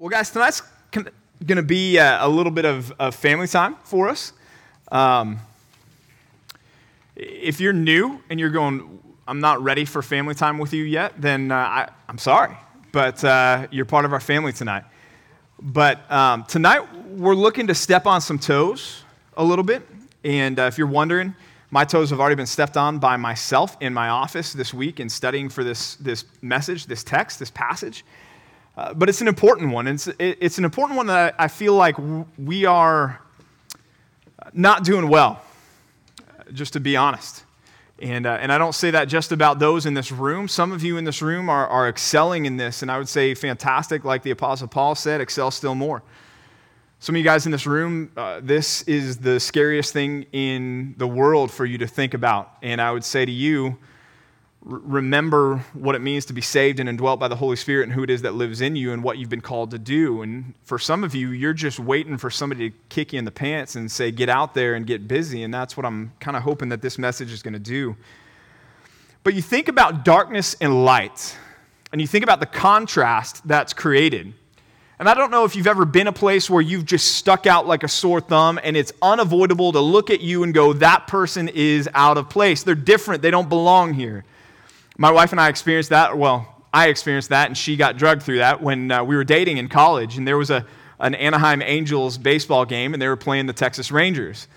Well, guys, tonight's going to be uh, a little bit of, of, family time for us. Um, if you're new and you're going, I'm not ready for family time with you yet, then uh, I, am sorry, but uh, you're part of our family tonight. But um, tonight, we're looking to step on some toes a little bit. And uh, if you're wondering, my toes have already been stepped on by myself in my office this week in studying for this, this message, this text, this passage. Uh, but it's an important one. It's, it, it's an important one that I, I feel like we are not doing well, just to be honest. And, uh, and I don't say that just about those in this room. Some of you in this room are, are excelling in this, and I would say fantastic, like the Apostle Paul said, excel still more. Some of you guys in this room, uh, this is the scariest thing in the world for you to think about. And I would say to you, remember what it means to be saved and indwelt by the Holy Spirit and who it is that lives in you and what you've been called to do. And for some of you, you're just waiting for somebody to kick you in the pants and say, get out there and get busy. And that's what I'm kind of hoping that this message is going to do. But you think about darkness and light, and you think about the contrast that's created. And I don't know if you've ever been a place where you've just stuck out like a sore thumb and it's unavoidable to look at you and go, that person is out of place. They're different, they don't belong here. My wife and I experienced that. Well, I experienced that, and she got drugged through that when uh, we were dating in college. And there was a, an Anaheim Angels baseball game, and they were playing the Texas Rangers.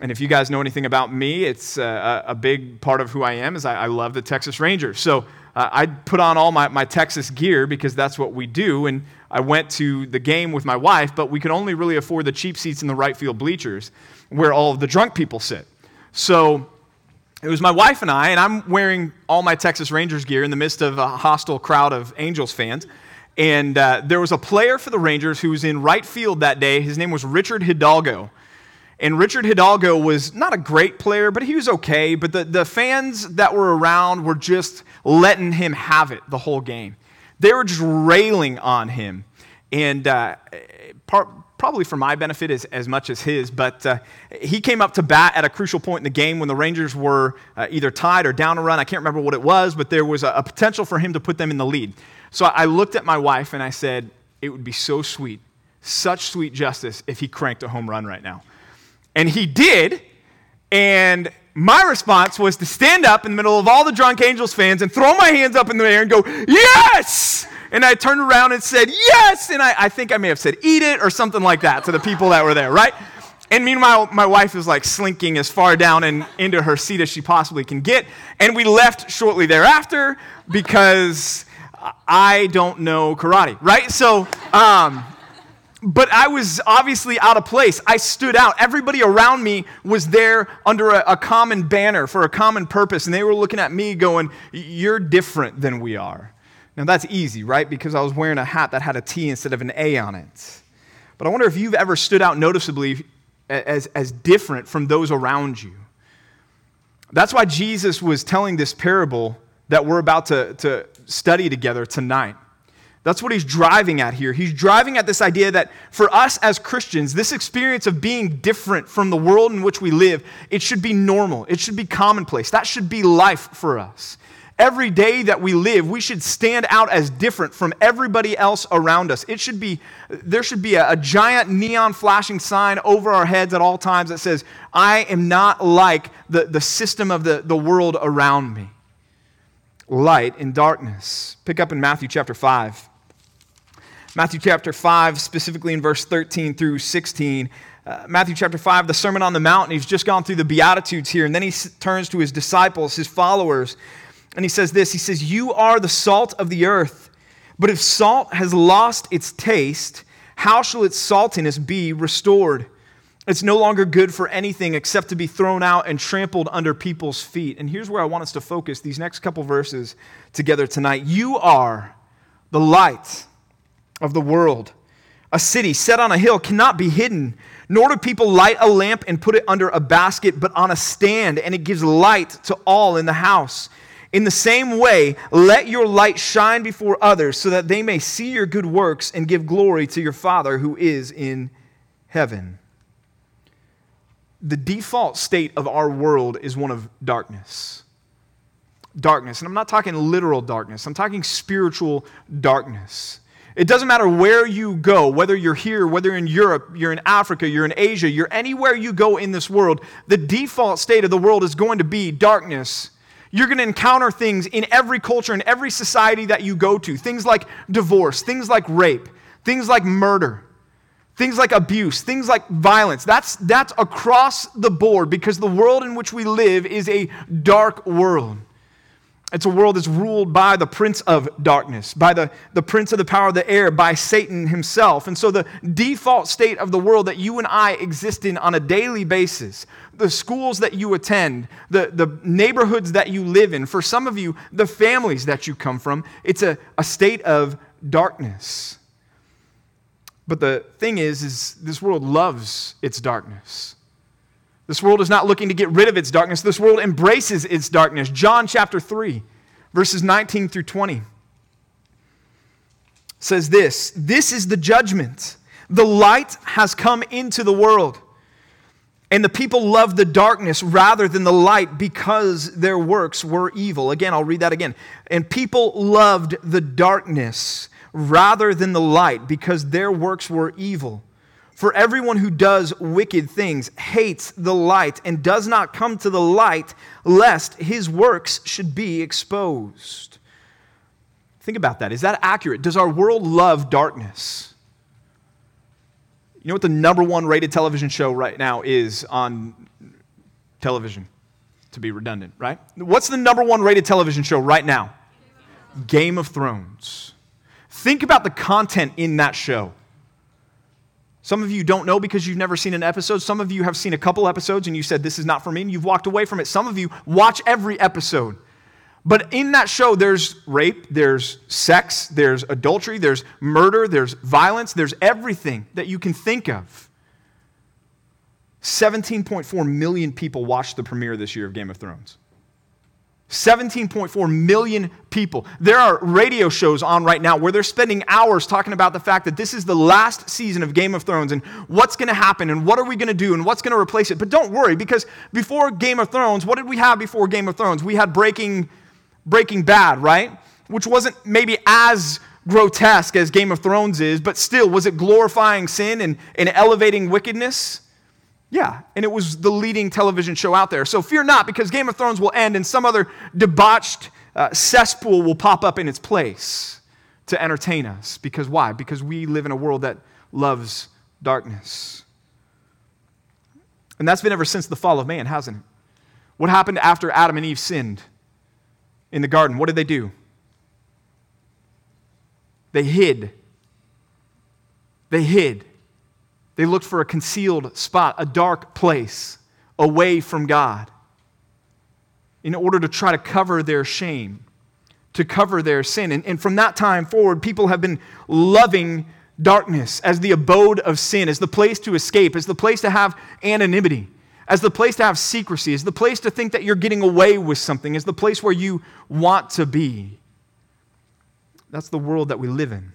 And if you guys know anything about me, it's uh, a big part of who I am is I, I love the Texas Rangers. So uh, I put on all my, my Texas gear because that's what we do. And I went to the game with my wife, but we could only really afford the cheap seats in the right field bleachers where all of the drunk people sit. So it was my wife and I, and I'm wearing all my Texas Rangers gear in the midst of a hostile crowd of Angels fans. And uh, there was a player for the Rangers who was in right field that day. His name was Richard Hidalgo. And Richard Hidalgo was not a great player, but he was okay. But the, the fans that were around were just letting him have it the whole game. They were just railing on him. And uh, part, probably for my benefit as, as much as his, but uh, he came up to bat at a crucial point in the game when the Rangers were uh, either tied or down a run. I can't remember what it was, but there was a, a potential for him to put them in the lead. So I looked at my wife and I said, It would be so sweet, such sweet justice if he cranked a home run right now. And he did. And my response was to stand up in the middle of all the drunk Angels fans and throw my hands up in the air and go, Yes! And I turned around and said, Yes! And I, I think I may have said, Eat it, or something like that to the people that were there, right? And meanwhile, my wife is like slinking as far down and into her seat as she possibly can get. And we left shortly thereafter because I don't know karate, right? So, um, but I was obviously out of place. I stood out. Everybody around me was there under a, a, common banner for a common purpose, and they were looking at me going, You're different than we are. Now, that's easy, right? Because I was wearing a hat that had a T instead of an A on it. But I wonder if you've ever stood out noticeably as, as different from those around you. That's why Jesus was telling this parable that we're about to, to study together tonight. That's what he's driving at here. He's driving at this idea that for us as Christians, this experience of being different from the world in which we live, it should be normal. It should be commonplace. That should be life for us every day that we live, we should stand out as different from everybody else around us. It should be, there should be a, a, giant neon flashing sign over our heads at all times that says, I am not like the, the system of the, the world around me. Light in darkness. Pick up in Matthew chapter 5. Matthew chapter 5, specifically in verse 13 through 16. Uh, Matthew chapter 5, the Sermon on the Mount, he's just gone through the Beatitudes here, and then he s- turns to his disciples, his followers, and he says this He says, You are the salt of the earth. But if salt has lost its taste, how shall its saltiness be restored? It's no longer good for anything except to be thrown out and trampled under people's feet. And here's where I want us to focus these next couple verses together tonight. You are the light of the world. A city set on a hill cannot be hidden, nor do people light a lamp and put it under a basket, but on a stand, and it gives light to all in the house. In the same way, let your light shine before others so that they may see your good works and give glory to your Father who is in heaven. The default state of our world is one of darkness. Darkness. And I'm not talking literal darkness, I'm talking spiritual darkness. It doesn't matter where you go, whether you're here, whether in Europe, you're in Africa, you're in Asia, you're anywhere you go in this world, the default state of the world is going to be darkness. You're going to encounter things in every culture, in every society that you go to things like divorce, things like rape, things like murder, things like abuse, things like violence. That's, that's across the board because the world in which we live is a dark world. It's a world that's ruled by the prince of darkness, by the, the prince of the power of the air, by Satan himself. And so, the default state of the world that you and I exist in on a daily basis, the schools that you attend, the, the neighborhoods that you live in, for some of you, the families that you come from, it's a, a state of darkness. But the thing is, is this world loves its darkness. This world is not looking to get rid of its darkness. This world embraces its darkness. John chapter 3, verses 19 through 20 says this This is the judgment. The light has come into the world, and the people loved the darkness rather than the light because their works were evil. Again, I'll read that again. And people loved the darkness rather than the light because their works were evil. For everyone who does wicked things hates the light and does not come to the light, lest his works should be exposed. Think about that. Is that accurate? Does our world love darkness? You know what the number one rated television show right now is on television? To be redundant, right? What's the number one rated television show right now? Game of Thrones. Think about the content in that show. Some of you don't know because you've never seen an episode. Some of you have seen a couple episodes and you said, This is not for me, and you've walked away from it. Some of you watch every episode. But in that show, there's rape, there's sex, there's adultery, there's murder, there's violence, there's everything that you can think of. 17.4 million people watched the premiere this year of Game of Thrones. 17.4 million people. There are radio shows on right now where they're spending hours talking about the fact that this is the last season of Game of Thrones and what's going to happen and what are we going to do and what's going to replace it. But don't worry because before Game of Thrones, what did we have before Game of Thrones? We had Breaking Breaking Bad, right? Which wasn't maybe as grotesque as Game of Thrones is, but still was it glorifying sin and, and elevating wickedness? Yeah, and it was the leading television show out there. So fear not, because Game of Thrones will end and some other debauched uh, cesspool will pop up in its place to entertain us. Because why? Because we live in a world that loves darkness. And that's been ever since the fall of man, hasn't it? What happened after Adam and Eve sinned in the garden? What did they do? They hid. They hid. They looked for a concealed spot, a dark place away from God in order to try to cover their shame, to cover their sin. And, and from that time forward, people have been loving darkness as the abode of sin, as the place to escape, as the place to have anonymity, as the place to have secrecy, as the place to think that you're getting away with something, as the place where you want to be. That's the world that we live in.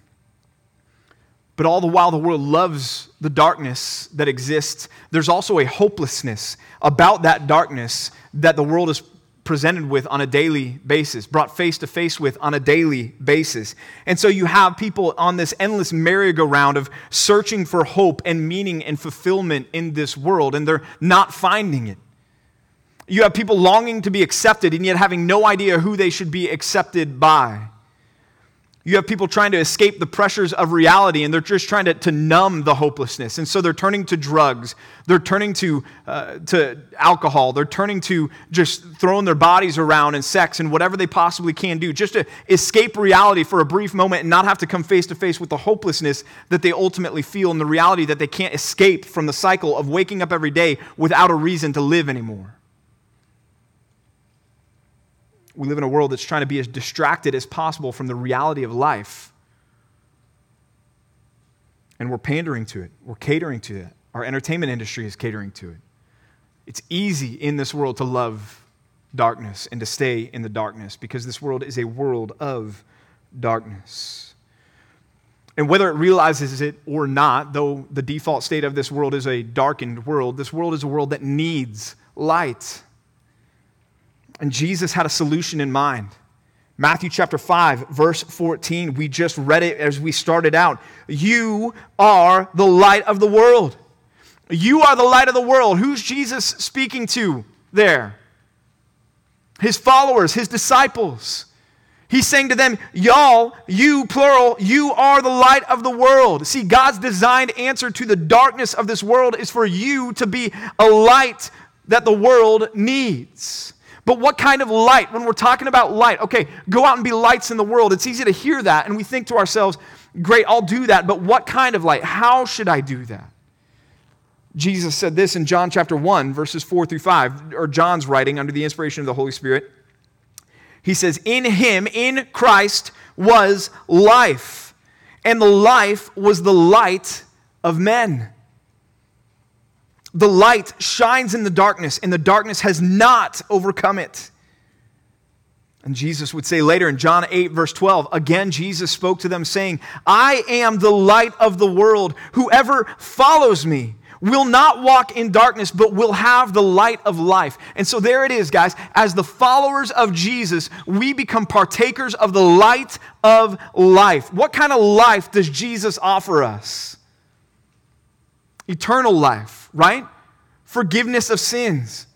But all the while, the world loves the darkness that exists. There's also a hopelessness about that darkness that the world is presented with on a daily basis, brought face to face with on a daily basis. And so you have people on this endless merry-go-round of searching for hope and meaning and fulfillment in this world, and they're not finding it. You have people longing to be accepted and yet having no idea who they should be accepted by. You have people trying to escape the pressures of reality and they're just trying to, to numb the hopelessness. And so they're turning to drugs, they're turning to, uh, to alcohol, they're turning to just throwing their bodies around and sex and whatever they possibly can do just to escape reality for a brief moment and not have to come face to face with the hopelessness that they ultimately feel and the reality that they can't escape from the cycle of waking up every day without a reason to live anymore. We live in a world that's trying to be as distracted as possible from the reality of life. And we're pandering to it, we're catering to it. Our entertainment industry is catering to it. It's easy in this world to love darkness and to stay in the darkness because this world is a world of darkness. And whether it realizes it or not, though the default state of this world is a darkened world, this world is a world that needs light. And Jesus had a solution in mind. Matthew chapter 5, verse 14. We just read it as we started out. You are the light of the world. You are the light of the world. Who's Jesus speaking to there? His followers, his disciples. He's saying to them, Y'all, you, plural, you are the light of the world. See, God's designed answer to the darkness of this world is for you to be a light that the world needs. But what kind of light? When we're talking about light, okay, go out and be lights in the world. It's easy to hear that, and we think to ourselves, Great, I'll do that, but what kind of light? How should I do that? Jesus said this in John chapter 1, verses 4 through 5, or John's writing under the inspiration of the Holy Spirit. He says, In him, in Christ, was life, and the life was the light of men. The light shines in the darkness, and the darkness has not overcome it. And Jesus would say later in John 8, verse 12, again, Jesus spoke to them, saying, I am the light of the world. Whoever follows me will not walk in darkness, but will have the light of life. And so there it is, guys. As the followers of Jesus, we become partakers of the light of life. What kind of life does Jesus offer us? Eternal life, right? Forgiveness of sins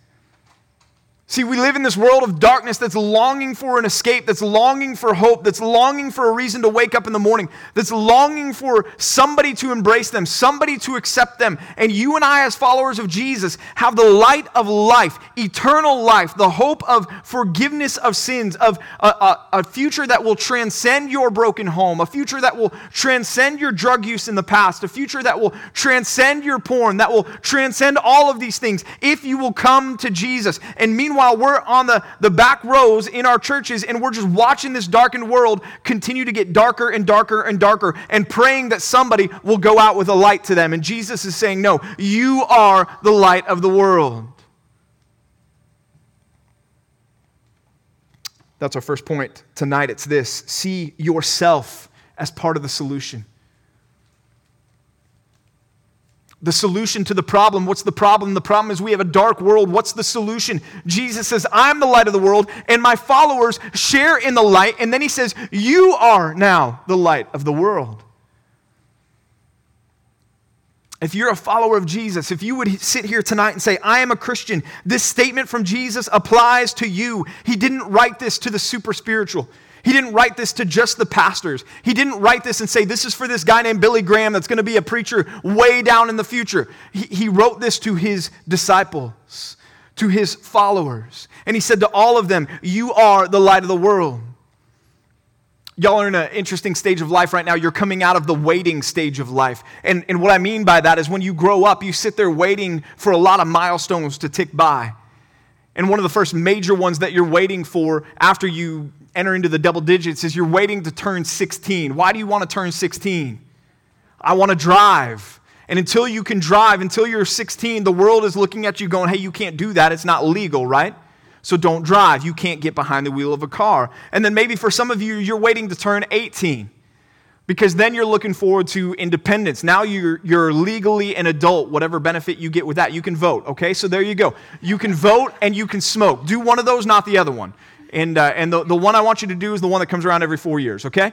See, we live in this world of darkness that's longing for an escape, that's longing for hope, that's longing for a reason to wake up in the morning, that's longing for somebody to embrace them, somebody to accept them. And you and I, as followers of Jesus, have the light of life, eternal life, the hope of forgiveness of sins, of a, a, a future that will transcend your broken home, a future that will transcend your drug use in the past, a future that will transcend your porn, that will transcend all of these things if you will come to Jesus. And meanwhile, Meanwhile, we're on the, the back rows in our churches and we're just watching this darkened world continue to get darker and darker and darker and praying that somebody will go out with a light to them. And Jesus is saying, No, you are the light of the world. That's our first point tonight. It's this see yourself as part of the solution the solution to the problem. What's the problem? The problem is we have a dark world. What's the solution? Jesus says, I'm the light of the world, and my followers share in the light. And then he says, You are now the light of the world. If you're a follower of Jesus, if you would sit here tonight and say, I am a Christian, this statement from Jesus applies to you. He didn't write this to the super spiritual. He didn't write this to just the pastors. He didn't write this and say, This is for this guy named Billy Graham that's going to be a preacher way down in the future. He, he wrote this to his disciples, to his followers. And he said to all of them, You are the light of the world. Y'all are in an interesting stage of life right now. You're coming out of the waiting stage of life. And, and what I mean by that is when you grow up, you sit there waiting for a lot of milestones to tick by. And one of the first major ones that you're waiting for after you enter into the double digits is you're waiting to turn 16. Why do you want to turn 16? I want to drive. And until you can drive, until you're 16, the world is looking at you going, hey, you can't do that. It's not legal, right? So don't drive. You can't get behind the wheel of a car. And then maybe for some of you, you're waiting to turn 18 because then you're looking forward to independence. Now you're, you're legally an adult, whatever benefit you get with that. You can vote, okay? So there you go. You can vote and you can smoke. Do one of those, not the other one. And, uh, and the, the one I want you to do is the one that comes around every four years, okay?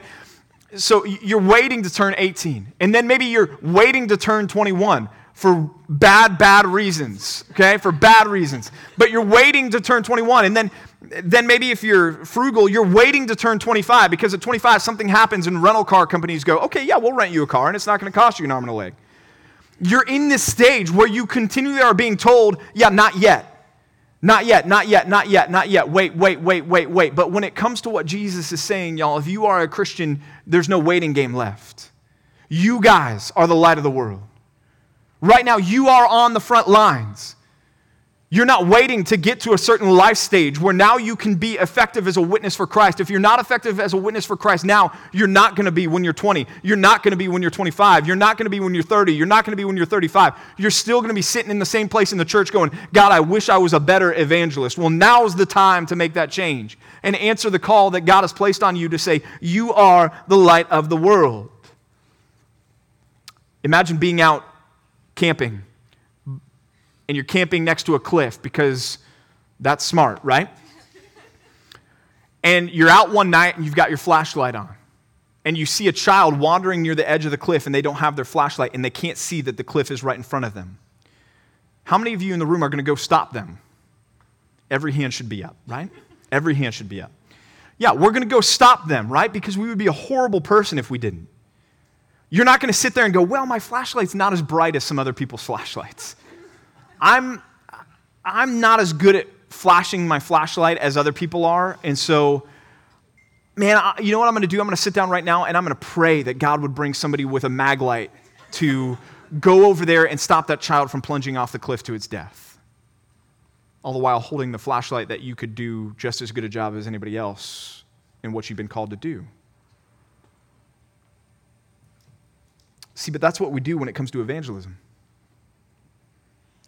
So you're waiting to turn 18. And then maybe you're waiting to turn 21 for bad, bad reasons, okay? For bad reasons. But you're waiting to turn 21. And then, then maybe if you're frugal, you're waiting to turn 25 because at 25, something happens and rental car companies go, okay, yeah, we'll rent you a car and it's not going to cost you an arm and a leg. You're in this stage where you continually are being told, yeah, not yet. Not yet, not yet, not yet, not yet. Wait, wait, wait, wait, wait. But when it comes to what Jesus is saying, y'all, if you are a Christian, there's no waiting game left. You guys are the light of the world. Right now, you are on the front lines. You're not waiting to get to a certain life stage where now you can be effective as a witness for Christ. If you're not effective as a witness for Christ now, you're not going to be when you're 20. You're not going to be when you're 25. You're not going to be when you're 30. You're not going to be when you're 35. You're still going to be sitting in the same place in the church going, God, I wish I was a better evangelist. Well, now's the time to make that change and answer the call that God has placed on you to say, You are the light of the world. Imagine being out camping and you're camping next to a cliff because that's smart, right? and you're out one night and you've got your flashlight on. And you see a child wandering near the edge of the cliff and they don't have their flashlight and they can't see that the cliff is right in front of them. How many of you in the room are going to go stop them? Every hand should be up, right? Every hand should be up. Yeah, we're going to go stop them, right? Because we would be a horrible person if we didn't. You're not going to sit there and go, well, my flashlight's not as bright as some other people's flashlights. I'm, I'm not as good at flashing my flashlight as other people are. And so, man, I, you know what I'm going to do? I'm going to sit down right now and I'm going to pray that God would bring somebody with a mag light to go over there and stop that child from plunging off the cliff to its death. All the while holding the flashlight that you could do just as good a job as anybody else in what you've been called to do. See, but that's what we do when it comes to evangelism.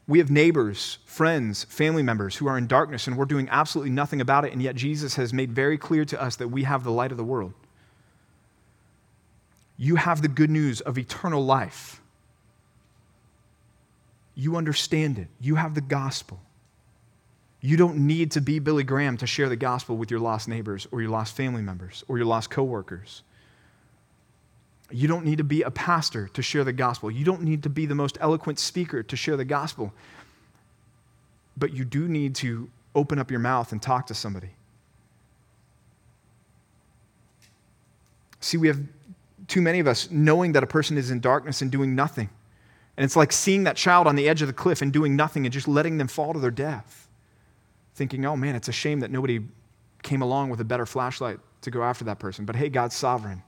We have neighbors, friends, family members who are in darkness and we're doing absolutely nothing about it, and yet Jesus has made very clear to us that we have the light of the world. You have the good news of eternal life. You understand it. You have the gospel. You don't need to be Billy Graham to share the gospel with your lost neighbors or your lost family members or your lost coworkers. You don't need to be a pastor to share the gospel. You don't need to be the most eloquent speaker to share the gospel. But you do need to open up your mouth and talk to somebody. See, we have too many of us knowing that a person is in darkness and doing nothing. And it's like seeing that child on the edge of the cliff and doing nothing and just letting them fall to their death. Thinking, oh man, it's a shame that nobody came along with a better flashlight to go after that person. But hey, God's sovereign.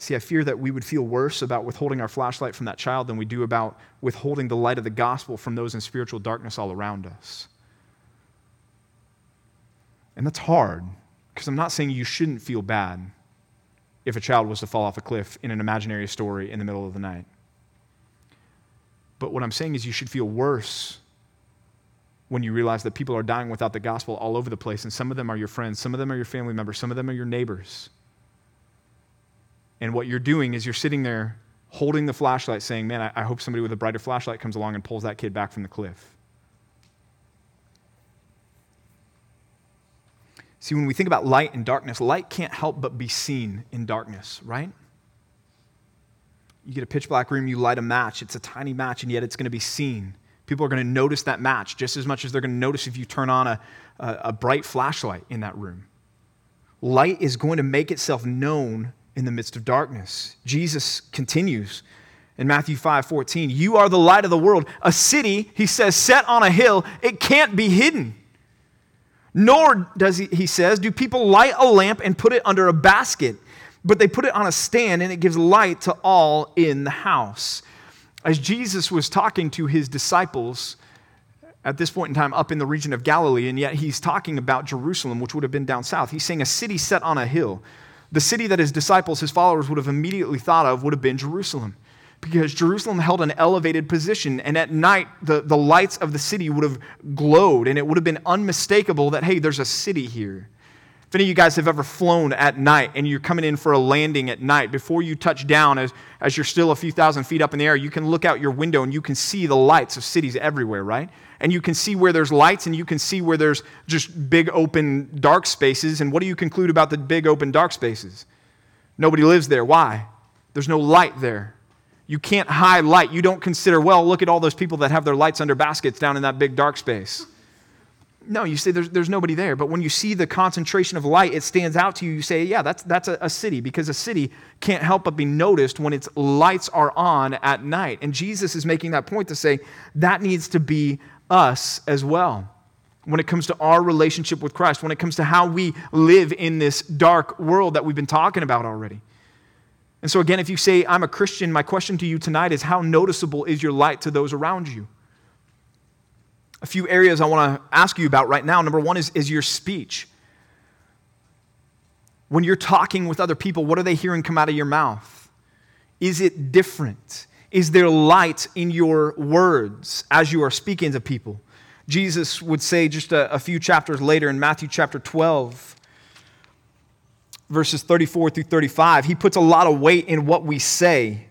See, I fear that we would feel worse about withholding our flashlight from that child than we do about withholding the light of the gospel from those in spiritual darkness all around us. And that's hard, because I'm not saying you shouldn't feel bad if a child was to fall off a cliff in an imaginary story in the middle of the night. But what I'm saying is you should feel worse when you realize that people are dying without the gospel all over the place, and some of them are your friends, some of them are your family members, some of them are your neighbors. And what you're doing is you're sitting there holding the flashlight saying, Man, I, I hope somebody with a brighter flashlight comes along and pulls that kid back from the cliff. See, when we think about light and darkness, light can't help but be seen in darkness, right? You get a pitch black room, you light a match. It's a tiny match, and yet it's going to be seen. People are going to notice that match just as much as they're going to notice if you turn on a, a, a bright flashlight in that room. Light is going to make itself known in the midst of darkness. Jesus continues in Matthew 5 14, You are the light of the world. A city, he says, set on a hill, it can't be hidden. Nor does he, he says, do people light a lamp and put it under a basket, but they put it on a stand and it gives light to all in the house. As Jesus was talking to his disciples at this point in time up in the region of Galilee, and yet he's talking about Jerusalem, which would have been down south, he's saying a city set on a hill. The city that his disciples, his followers, would have immediately thought of would have been Jerusalem. Because Jerusalem held an elevated position, and at night, the, the lights of the city would have glowed, and it would have been unmistakable that, hey, there's a city here. If any of you guys have ever flown at night and you're coming in for a landing at night, before you touch down, as, as you're still a few thousand feet up in the air, you can look out your window and you can see the lights of cities everywhere, right? And you can see where there's lights and you can see where there's just big open dark spaces. And what do you conclude about the big open dark spaces? Nobody lives there. Why? There's no light there. You can't hide light. You don't consider, well, look at all those people that have their lights under baskets down in that big dark space. No, you say there's, there's nobody there. But when you see the concentration of light, it stands out to you. You say, yeah, that's, that's a, a city because a city can't help but be noticed when its lights are on at night. And Jesus is making that point to say that needs to be us as well when it comes to our relationship with Christ, when it comes to how we live in this dark world that we've been talking about already. And so, again, if you say, I'm a Christian, my question to you tonight is how noticeable is your light to those around you? a few areas I want to ask you about right now. Number one is, is your speech. When you're talking with other people, what are they hearing come out of your mouth? Is it different? Is there light in your words as you are speaking to people? Jesus would say just a, a few chapters later in Matthew chapter 12, verses 34 through 35, he puts a lot of weight in what we say.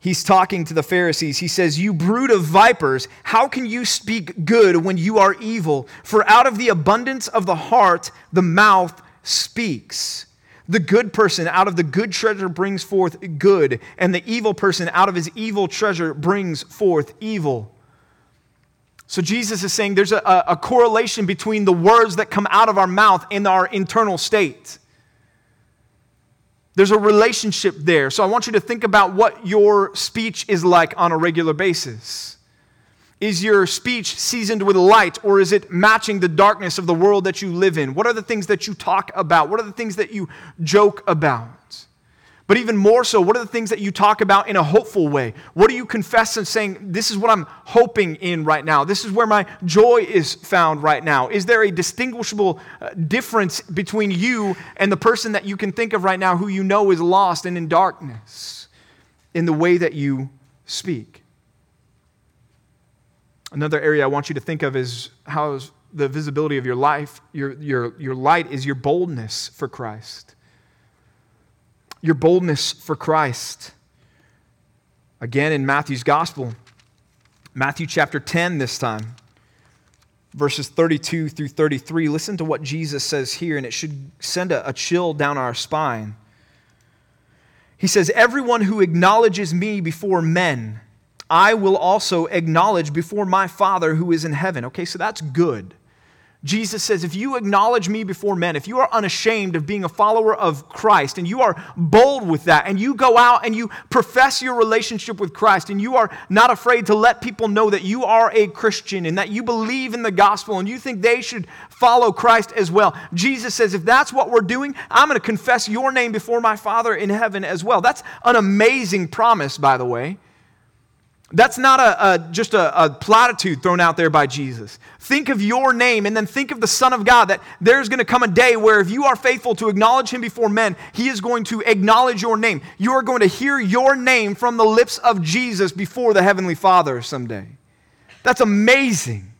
He's talking to the Pharisees. He says, You brood of vipers, how can you speak good when you are evil? For out of the abundance of the heart, the mouth speaks. The good person out of the good treasure brings forth good, and the evil person out of his evil treasure brings forth evil. So Jesus is saying there's a, a correlation between the words that come out of our mouth and our internal state. There's a relationship there. So I want you to think about what your speech is like on a regular basis. Is your speech seasoned with light or is it matching the darkness of the world that you live in? What are the things that you talk about? What are the things that you joke about? But even more so, what are the things that you talk about in a hopeful way? What do you confess and saying, this is what I'm hoping in right now? This is where my joy is found right now? Is there a distinguishable uh, difference between you and the person that you can think of right now who you know is lost and in darkness in the way that you speak? Another area I want you to think of is how the visibility of your life, your, your, your light is your boldness for Christ your boldness for Christ. Again, in Matthew's gospel, Matthew chapter 10 this time, verses 32 through 33. Listen to what Jesus says here, and it should send a, a chill down our spine. He says, Everyone who acknowledges me before men, I will also acknowledge before my Father who is in heaven. Okay, so that's good. Jesus says, if you acknowledge me before men, if you are unashamed of being a follower of Christ, and you are bold with that, and you go out and you profess your relationship with Christ, and you are not afraid to let people know that you are a Christian and that you believe in the gospel and you think they should follow Christ as well, Jesus says, if that's what we're doing, I'm going to confess your name before my Father in heaven as well. That's an amazing promise, by the way. That's not a, a just a, a, platitude thrown out there by Jesus. Think of your name and then think of the Son of God that there's going to come a day where if you are faithful to acknowledge Him before men, He is going to acknowledge your name. You are going to hear your name from the lips of Jesus before the Heavenly Father someday. That's amazing.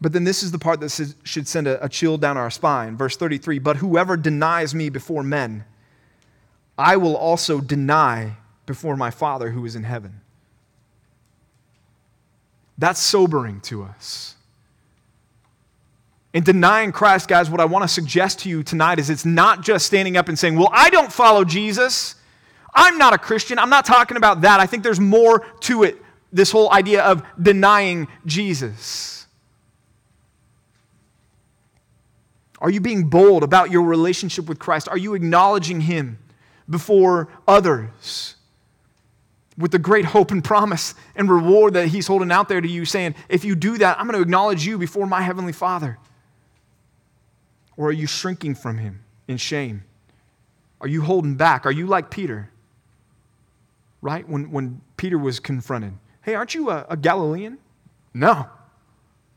But then this is the part that should send a, a chill down our spine. Verse 33 But whoever denies me before men, I will also deny before my Father who is in heaven. That's sobering to us. In denying Christ, guys, what I want to suggest to you tonight is it's not just standing up and saying, Well, I don't follow Jesus. I'm not a Christian. I'm not talking about that. I think there's more to it, this whole idea of denying Jesus. Are you being bold about your relationship with Christ? Are you acknowledging Him before others? With the great hope and promise and reward that He's holding out there to you, saying, If you do that, I'm going to acknowledge you before my Heavenly Father? Or are you shrinking from Him in shame? Are you holding back? Are you like Peter? Right? When, when Peter was confronted, Hey, aren't you a, a Galilean? No.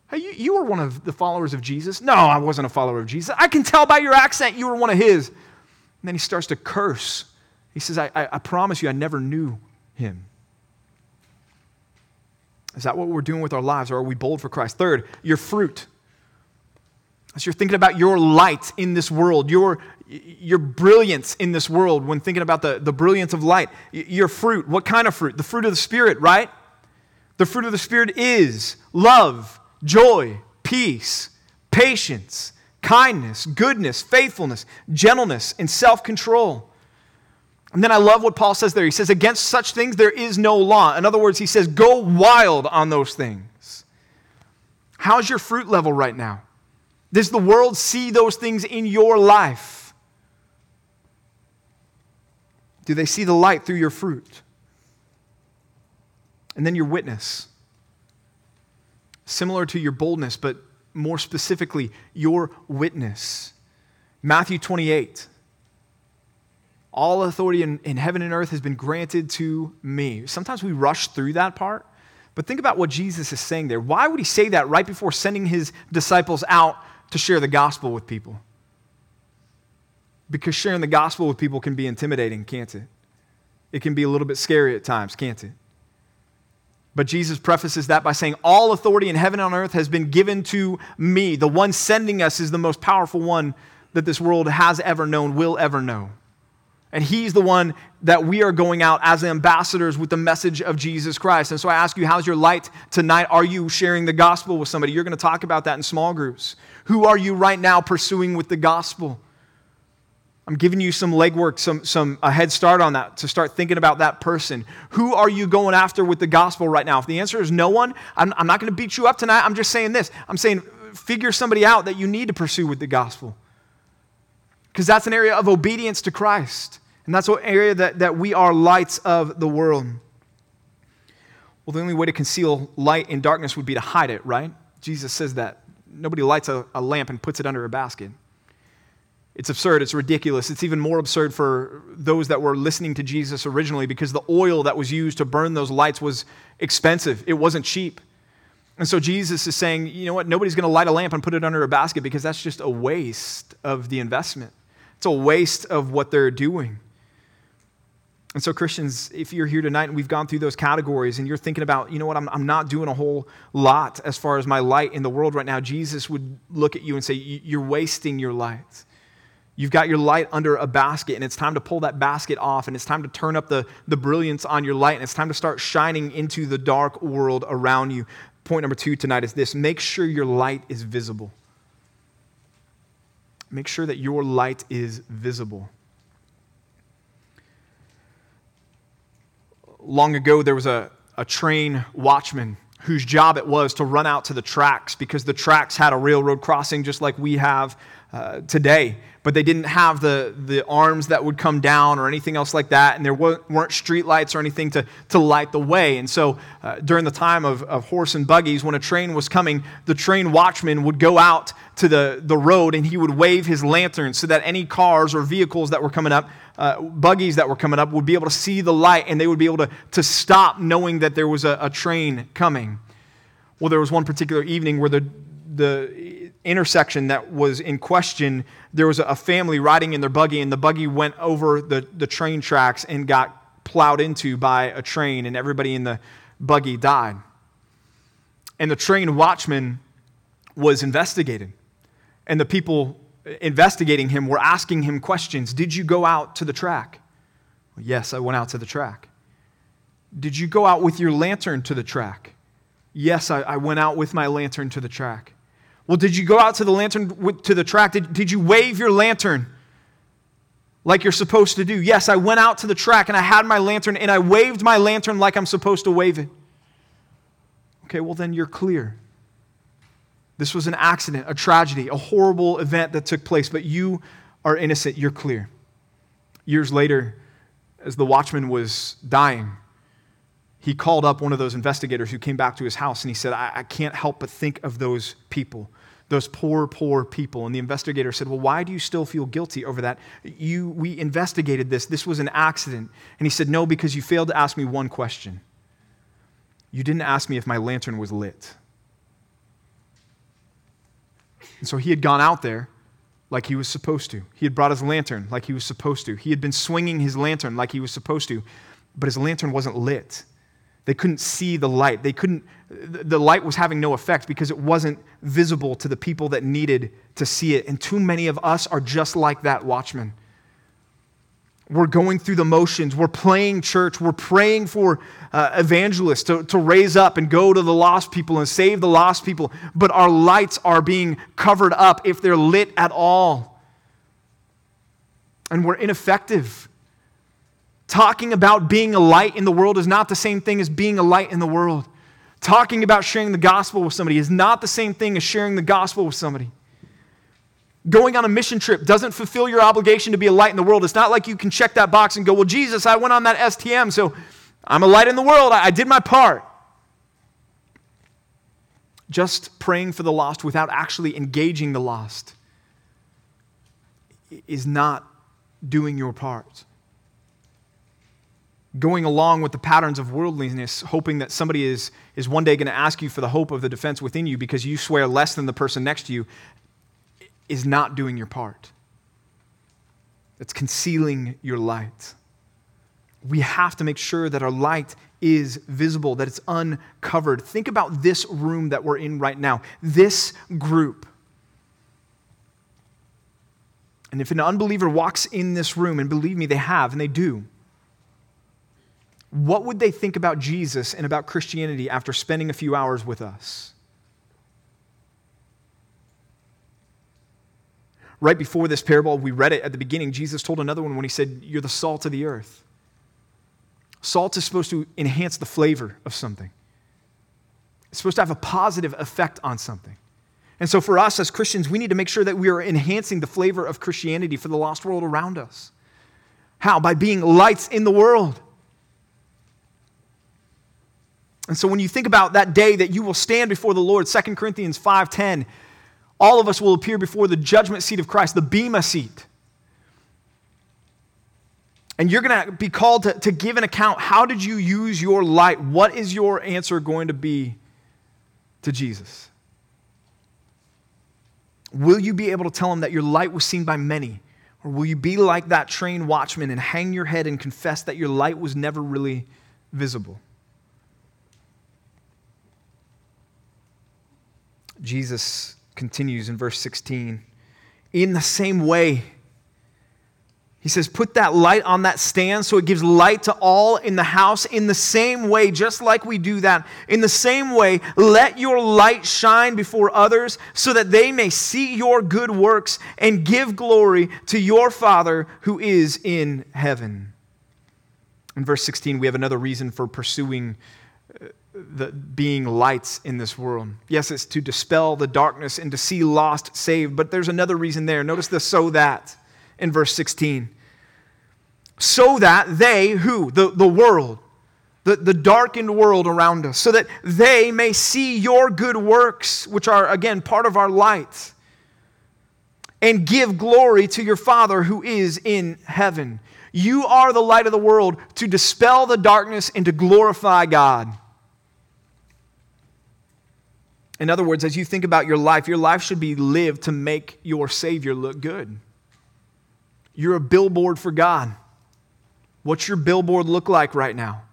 Hey, you, you were one of the followers of Jesus? No, I wasn't a follower of Jesus. I can tell by your accent you were one of his. And then he starts to curse. He says, I, I, I promise you, I never knew him. Is that what we're doing with our lives, or are we bold for Christ? Third, your fruit. As you're thinking about your light in this world, your, your brilliance in this world, when thinking about the, the brilliance of light, your fruit, what kind of fruit? The fruit of the Spirit, right? The fruit of the Spirit is love, joy, peace, patience, kindness, goodness, faithfulness, gentleness, and self control. And then I love what Paul says there. He says, Against such things there is no law. In other words, he says, Go wild on those things. How's your fruit level right now? Does the world see those things in your life? Do they see the light through your fruit? And then your witness. Similar to your boldness, but more specifically, your witness. Matthew 28. All authority in, in heaven and earth has been granted to me. Sometimes we rush through that part, but think about what Jesus is saying there. Why would he say that right before sending his disciples out to share the gospel with people? Because sharing the gospel with people can be intimidating, can't it? It can be a little bit scary at times, can't it? But Jesus prefaces that by saying, All authority in heaven and on earth has been given to me. The one sending us is the most powerful one that this world has ever known, will ever know. And he's the one that we are going out as ambassadors with the message of Jesus Christ. And so I ask you, how's your light tonight? Are you sharing the gospel with somebody? You're going to talk about that in small groups. Who are you right now pursuing with the gospel? I'm giving you some legwork, some, some a head start on that to start thinking about that person. Who are you going after with the gospel right now? If the answer is no one, I'm, I'm not going to beat you up tonight. I'm just saying this. I'm saying figure somebody out that you need to pursue with the gospel. Because that's an area of obedience to Christ. And that's an area that, that we are lights of the world. Well, the only way to conceal light in darkness would be to hide it, right? Jesus says that. Nobody lights a, a lamp and puts it under a basket. It's absurd. It's ridiculous. It's even more absurd for those that were listening to Jesus originally because the oil that was used to burn those lights was expensive. It wasn't cheap. And so Jesus is saying, you know what? Nobody's going to light a lamp and put it under a basket because that's just a waste of the investment. It's a waste of what they're doing. And so, Christians, if you're here tonight and we've gone through those categories and you're thinking about, you know what, I'm, I'm not doing a whole lot as far as my light in the world right now, Jesus would look at you and say, You're wasting your light. You've got your light under a basket, and it's time to pull that basket off, and it's time to turn up the, the brilliance on your light, and it's time to start shining into the dark world around you. Point number two tonight is this make sure your light is visible. Make sure that your light is visible. Long ago, there was a, a train watchman whose job it was to run out to the tracks because the tracks had a railroad crossing just like we have uh, today but they didn't have the, the arms that would come down or anything else like that, and there weren't street lights or anything to, to light the way. And so, uh, during the time of, of horse and buggies, when a train was coming, the train watchman would go out to the, the road and he would wave his lantern so that any cars or vehicles that were coming up, uh, buggies that were coming up, would be able to see the light and they would be able to, to stop knowing that there was a, a train coming. Well, there was one particular evening where the, the intersection that was in question, there was a family riding in their buggy, and the buggy went over the, the train tracks and got plowed into by a train, and everybody in the buggy died. And the train watchman was investigated. And the people investigating him were asking him questions Did you go out to the track? Yes, I went out to the track. Did you go out with your lantern to the track? Yes, I, I went out with my lantern to the track. Well, did you go out to the lantern, to the track? Did, did you wave your lantern like you're supposed to do? Yes, I went out to the track and I had my lantern and I waved my lantern like I'm supposed to wave it. Okay, well, then you're clear. This was an accident, a tragedy, a horrible event that took place, but you are innocent. You're clear. Years later, as the watchman was dying, he called up one of those investigators who came back to his house and he said, I, I can't help but think of those people those poor, poor people. And the investigator said, Well, why do you still feel guilty over that? You, we investigated this. This was an accident. And he said, No, because you failed to ask me one question. You didn't ask me if my lantern was lit. And so he had gone out there like he was supposed to. He had brought his lantern like he was supposed to. He had been swinging his lantern like he was supposed to, but his lantern wasn't lit. They couldn't see the light. They couldn't, the light was having no effect because it wasn't visible to the people that needed to see it. And too many of us are just like that watchman. We're going through the motions. We're playing church. We're praying for uh, evangelists to, to raise up and go to the lost people and save the lost people. But our lights are being covered up if they're lit at all. And we're ineffective. Talking about being a light in the world is not the same thing as being a light in the world. Talking about sharing the gospel with somebody is not the same thing as sharing the gospel with somebody. Going on a mission trip doesn't fulfill your obligation to be a light in the world. It's not like you can check that box and go, Well, Jesus, I went on that STM, so I'm a light in the world. I, did my part. Just praying for the lost without actually engaging the lost is not doing your part going along with the patterns of worldliness, hoping that somebody is, is one day going to ask you for the hope of the defense within you because you swear less than the person next to you, is not doing your part. It's concealing your light. We have to make sure that our light is visible, that it's uncovered. Think about this room that we're in right now, this group. And if an unbeliever walks in this room, and believe me, they have, and they do, what would they think about Jesus and about Christianity after spending a few hours with us? Right before this parable, we read it at the beginning. Jesus told another one when he said, You're the salt of the earth. Salt is supposed to enhance the flavor of something, it's supposed to have a positive effect on something. And so, for us as Christians, we need to make sure that we are enhancing the flavor of Christianity for the lost world around us. How? By being lights in the world. And so when you think about that day that you will stand before the Lord, 2 Corinthians 5:10, all of us will appear before the judgment seat of Christ, the Bema seat. And you're going to be called to, to give an account. How did you use your light? What is your answer going to be to Jesus? Will you be able to tell him that your light was seen by many? Or will you be like that trained watchman and hang your head and confess that your light was never really visible? Jesus continues in verse 16. In the same way, he says, put that light on that stand so it gives light to all in the house. In the same way, just like we do that, in the same way, let your light shine before others so that they may see your good works and give glory to your Father who is in heaven. In verse 16, we have another reason for pursuing the, being lights in this world. Yes, it's to dispel the darkness and to see lost saved, but there's another reason there. Notice the so that in verse 16. So that they, who? The, the world, the, the darkened world around us, so that they may see your good works, which are, again, part of our light, and give glory to your Father who is in heaven. You are the light of the world to dispel the darkness and to glorify God. In other words, as you think about your life, your life should be lived to make your Savior look good. You're a billboard for God. What's your billboard look like right now?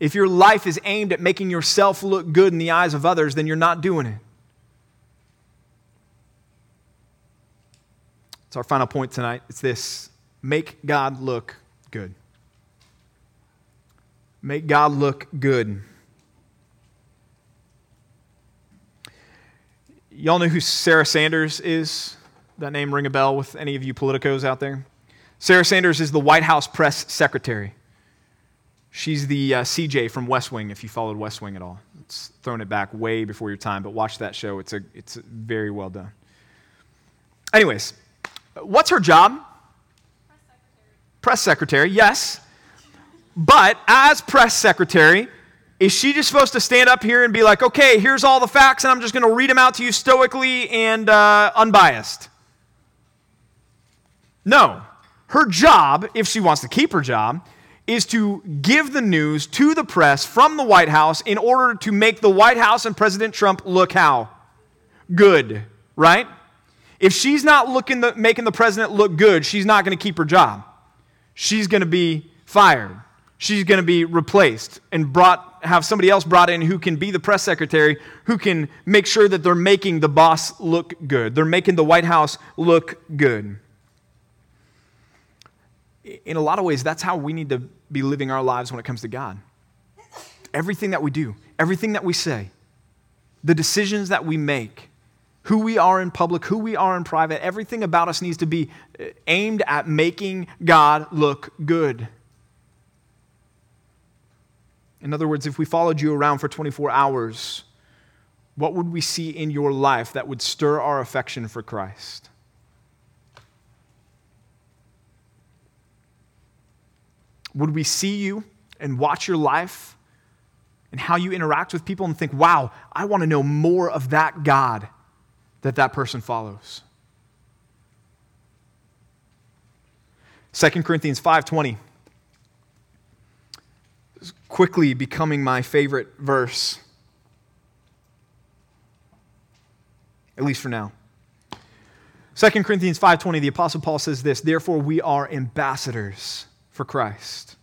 If your life is aimed at making yourself look good in the eyes of others, then you're not doing it. It's our final point tonight. It's this make God look good. Make God look good. Y'all know who Sarah Sanders is? That name ring a bell with any of you politicos out there? Sarah Sanders is the White House press secretary. She's the uh, CJ from West Wing, if you followed West Wing at all. It's thrown it back way before your time, but watch that show. It's, a, it's very well done. Anyways, what's her job? Press secretary. Press secretary, yes. But as press secretary, is she just supposed to stand up here and be like, okay, here's all the facts, and I'm just going to read them out to you stoically and uh, unbiased? No. Her job, if she wants to keep her job, is to give the news to the press from the White House in order to make the White House and President Trump look how? Good, right? If she's not looking the, making the president look good, she's not going to keep her job. She's going to be fired she's going to be replaced and brought have somebody else brought in who can be the press secretary who can make sure that they're making the boss look good. They're making the white house look good. In a lot of ways that's how we need to be living our lives when it comes to god. Everything that we do everything that we say the decisions that we make who we are in public who we are in private everything about us needs to be uh, aimed at making god look good in other words, if we followed you around for 24 hours, what would we see in your life that would stir our affection for Christ? Would we see you and watch your life and how you interact with people and think, wow, I want to know more of that God that that person follows? 2 Corinthians 5:20 quickly becoming my favorite verse, at least for now. 2 Corinthians 5:20 the apostle Paul says this, therefore we are ambassadors for Christ.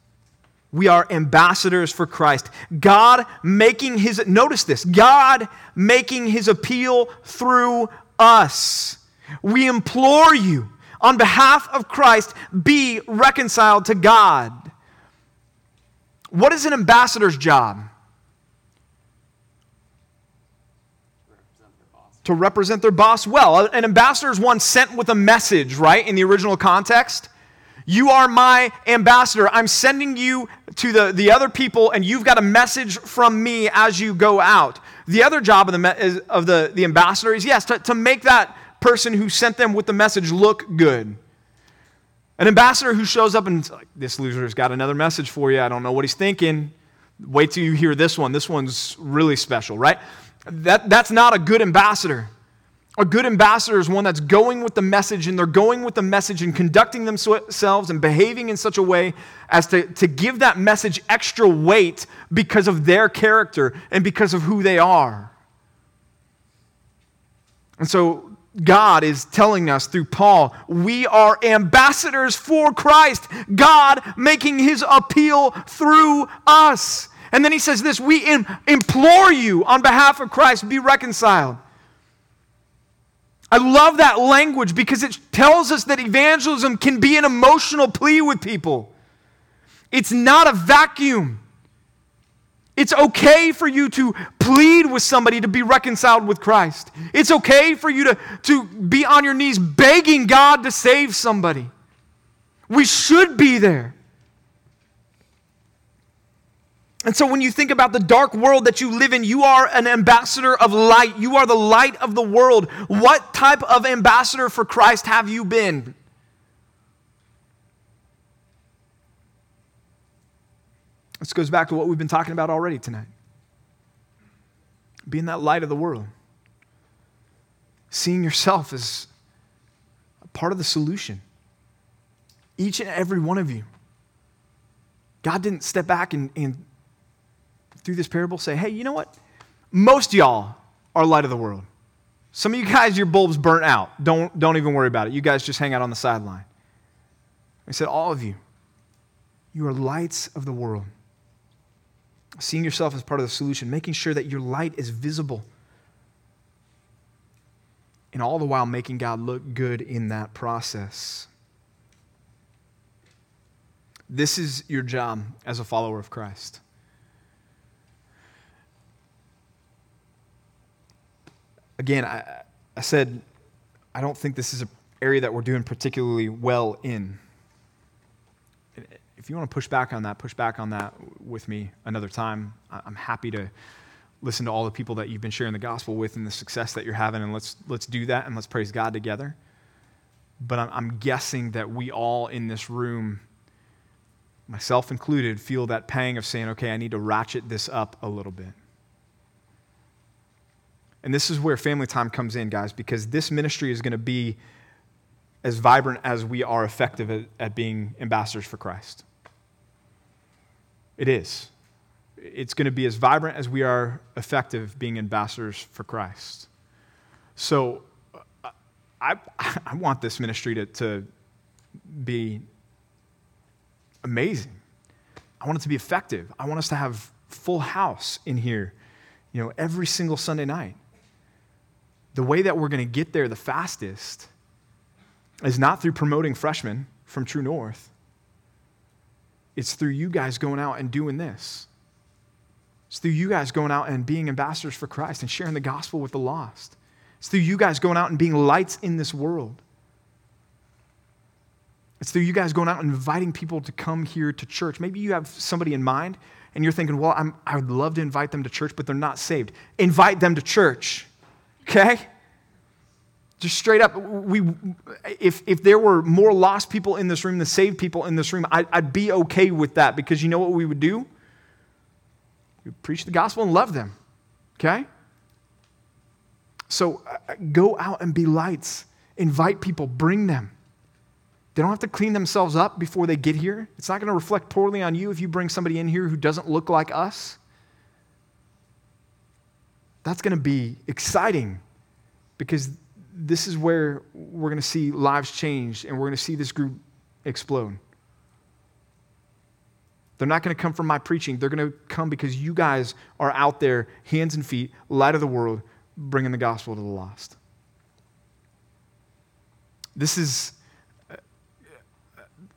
We are ambassadors for Christ. God making his notice this, God making his appeal through us. We implore you on behalf of Christ, be reconciled to God. What is an ambassador's job? to represent their boss well. An ambassador is one sent with a message, right, in the original context. You are my ambassador. I'm sending you to the, the other people, and you've got a message from me as you go out. The other job of the, of the, the ambassador is, yes, to, to make that person who sent them with the message look good. An ambassador who shows up and like, this loser's got another message for you. I don't know what he's thinking. Wait till you hear this one. This one's really special, right? That, that's not a good ambassador. A good ambassador is one that's going with the message and they're going with the message and conducting themselves and behaving in such a way as to, to give that message extra weight because of their character and because of who they are. And so God is telling us through Paul, we are ambassadors for Christ, God making his appeal through us. And then he says this We implore you on behalf of Christ, be reconciled. I love that language because it tells us that evangelism can be an emotional plea with people. It's not a vacuum. It's okay for you to plead with somebody to be reconciled with Christ. It's okay for you to, to be on your knees begging God to save somebody. We should be there. And so, when you think about the dark world that you live in, you are an ambassador of light. You are the light of the world. What type of ambassador for Christ have you been? This goes back to what we've been talking about already tonight being that light of the world, seeing yourself as a part of the solution. Each and every one of you. God didn't step back and, and through this parable say, hey, you know what? Most y'all are light of the world. Some of you guys, your bulb's burnt out. Don't, don't even worry about it. You guys just hang out on the sideline. He said, all of you, you are lights of the world. Seeing yourself as part of the solution, making sure that your light is visible. And all the while making God look good in that process. This is your job as a follower of Christ. again, I, I said, I don't think this is an area that we're doing particularly well in. If you want to push back on that, push back on that with me another time. I'm happy to listen to all the people that you've been sharing the gospel with and the success that you're having, and let's, let's do that and let's praise God together. But I'm, guessing that we all in this room, myself included, feel that pang of saying, okay, I need to ratchet this up a little bit. And this is where family time comes in, guys, because this ministry is going to be as vibrant as we are effective at, at, being ambassadors for Christ. It is. It's going to be as vibrant as we are effective being ambassadors for Christ. So uh, I, I want this ministry to, to be amazing. I want it to be effective. I want us to have full house in here, you know, every single Sunday night the way that we're going to get there the fastest is not through promoting freshmen from True North. It's through you guys going out and doing this. It's through you guys going out and being ambassadors for Christ and sharing the gospel with the lost. It's through you guys going out and being lights in this world. It's through you guys going out and inviting people to come here to church. Maybe you have somebody in mind and you're thinking, well, I'm, I would love to invite them to church, but they're not saved. Invite them to church. Okay? Just straight up, we, if, if there were more lost people in this room than saved people in this room, I, I'd be okay with that because you know what we would do? We preach the gospel and love them. Okay? So uh, go out and be lights. Invite people, bring them. They don't have to clean themselves up before they get here. It's not going to reflect poorly on you if you bring somebody in here who doesn't look like us. That's going to be exciting because this is where we're going to see lives change and we're going to see this group explode. They're not going to come from my preaching. They're going to come because you guys are out there, hands and feet, light of the world, bringing the gospel to the lost. This is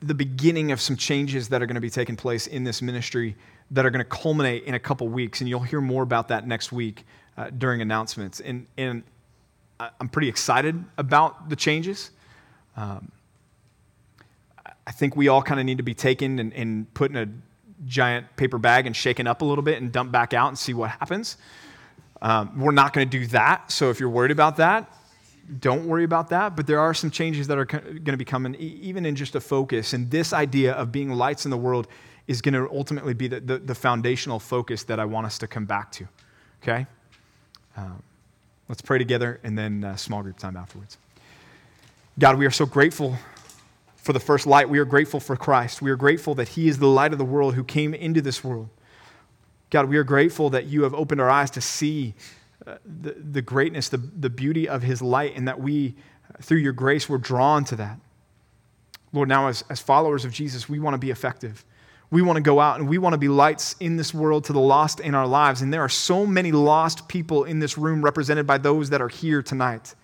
the beginning of some changes that are going to be taking place in this ministry that are going to culminate in a couple weeks. And you'll hear more about that next week uh, during announcements. And, and I'm pretty excited about the changes. Um, I think we all kind of need to be taken and, and put in a giant paper bag and shaken up a little bit and dumped back out and see what happens. Um, we're not going to do that. So if you're worried about that, don't worry about that. But there are some changes that are going to be coming, even in just a focus. And this idea of being lights in the world is going to ultimately be the, the, the foundational focus that I want us to come back to. Okay? Um, let's pray together and then uh, small group time afterwards. God, we are so grateful for the first light. We are grateful for Christ. We are grateful that He is the light of the world who came into this world. God, we are grateful that you have opened our eyes to see uh, the, the greatness, the, the beauty of his light, and that we, through your grace, were drawn to that. Lord, now as, as followers of Jesus, we want to be effective. We want to go out and we want to be lights in this world to the lost in our lives. And there are so many lost people in this room represented by those that are here tonight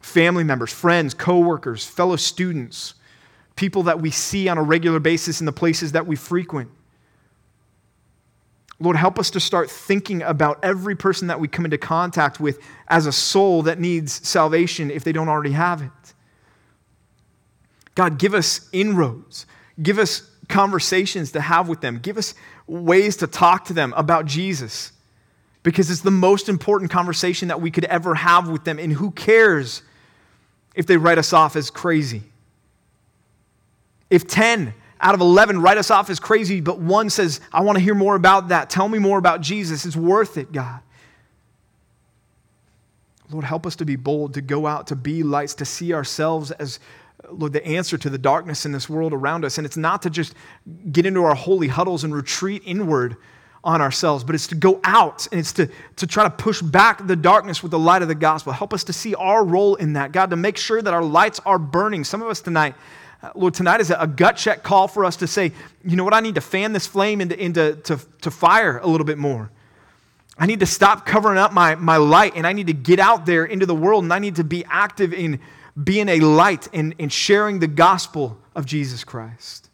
family members, friends, coworkers, fellow students, people that we see on a regular basis in the places that we frequent. Lord, help us to start thinking about every person that we come into contact with as a soul that needs salvation if they don't already have it. God, give us inroads. Give us conversations to have with them. Give us ways to talk to them about Jesus because it's the most important conversation that we could ever have with them. And who cares if they write us off as crazy? If 10 out of 11 write us off as crazy, but one says, I want to hear more about that. Tell me more about Jesus. It's worth it, God. Lord, help us to be bold, to go out, to be lights, to see ourselves as, Lord, the answer to the darkness in this world around us. And it's not to just get into our holy huddles and retreat inward on ourselves, but it's to go out and it's to, to try to push back the darkness with the light of the gospel. Help us to see our role in that, God, to make sure that our lights are burning. Some of us tonight, uh, Lord, tonight is a gut check call for us to say, you know what, I need to fan this flame into, into to, to fire a little bit more. I need to stop covering up my, my light and I need to get out there into the world and I need to be active in being a light and, and sharing the gospel of Jesus Christ.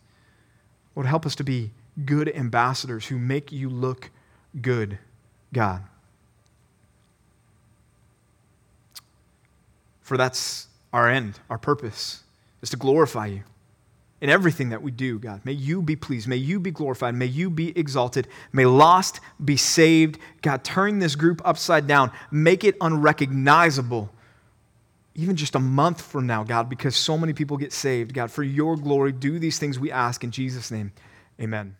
Lord, help us to be good ambassadors who make you look good, God. For that's our end, our purpose is to glorify you in everything that we do, God. May you be pleased. May you be glorified. May you be exalted. May lost be saved. God, turn this group upside down. Make it unrecognizable, even just a month from now, God, because so many people get saved. God, for your glory, do these things we ask in Jesus' name. Amen.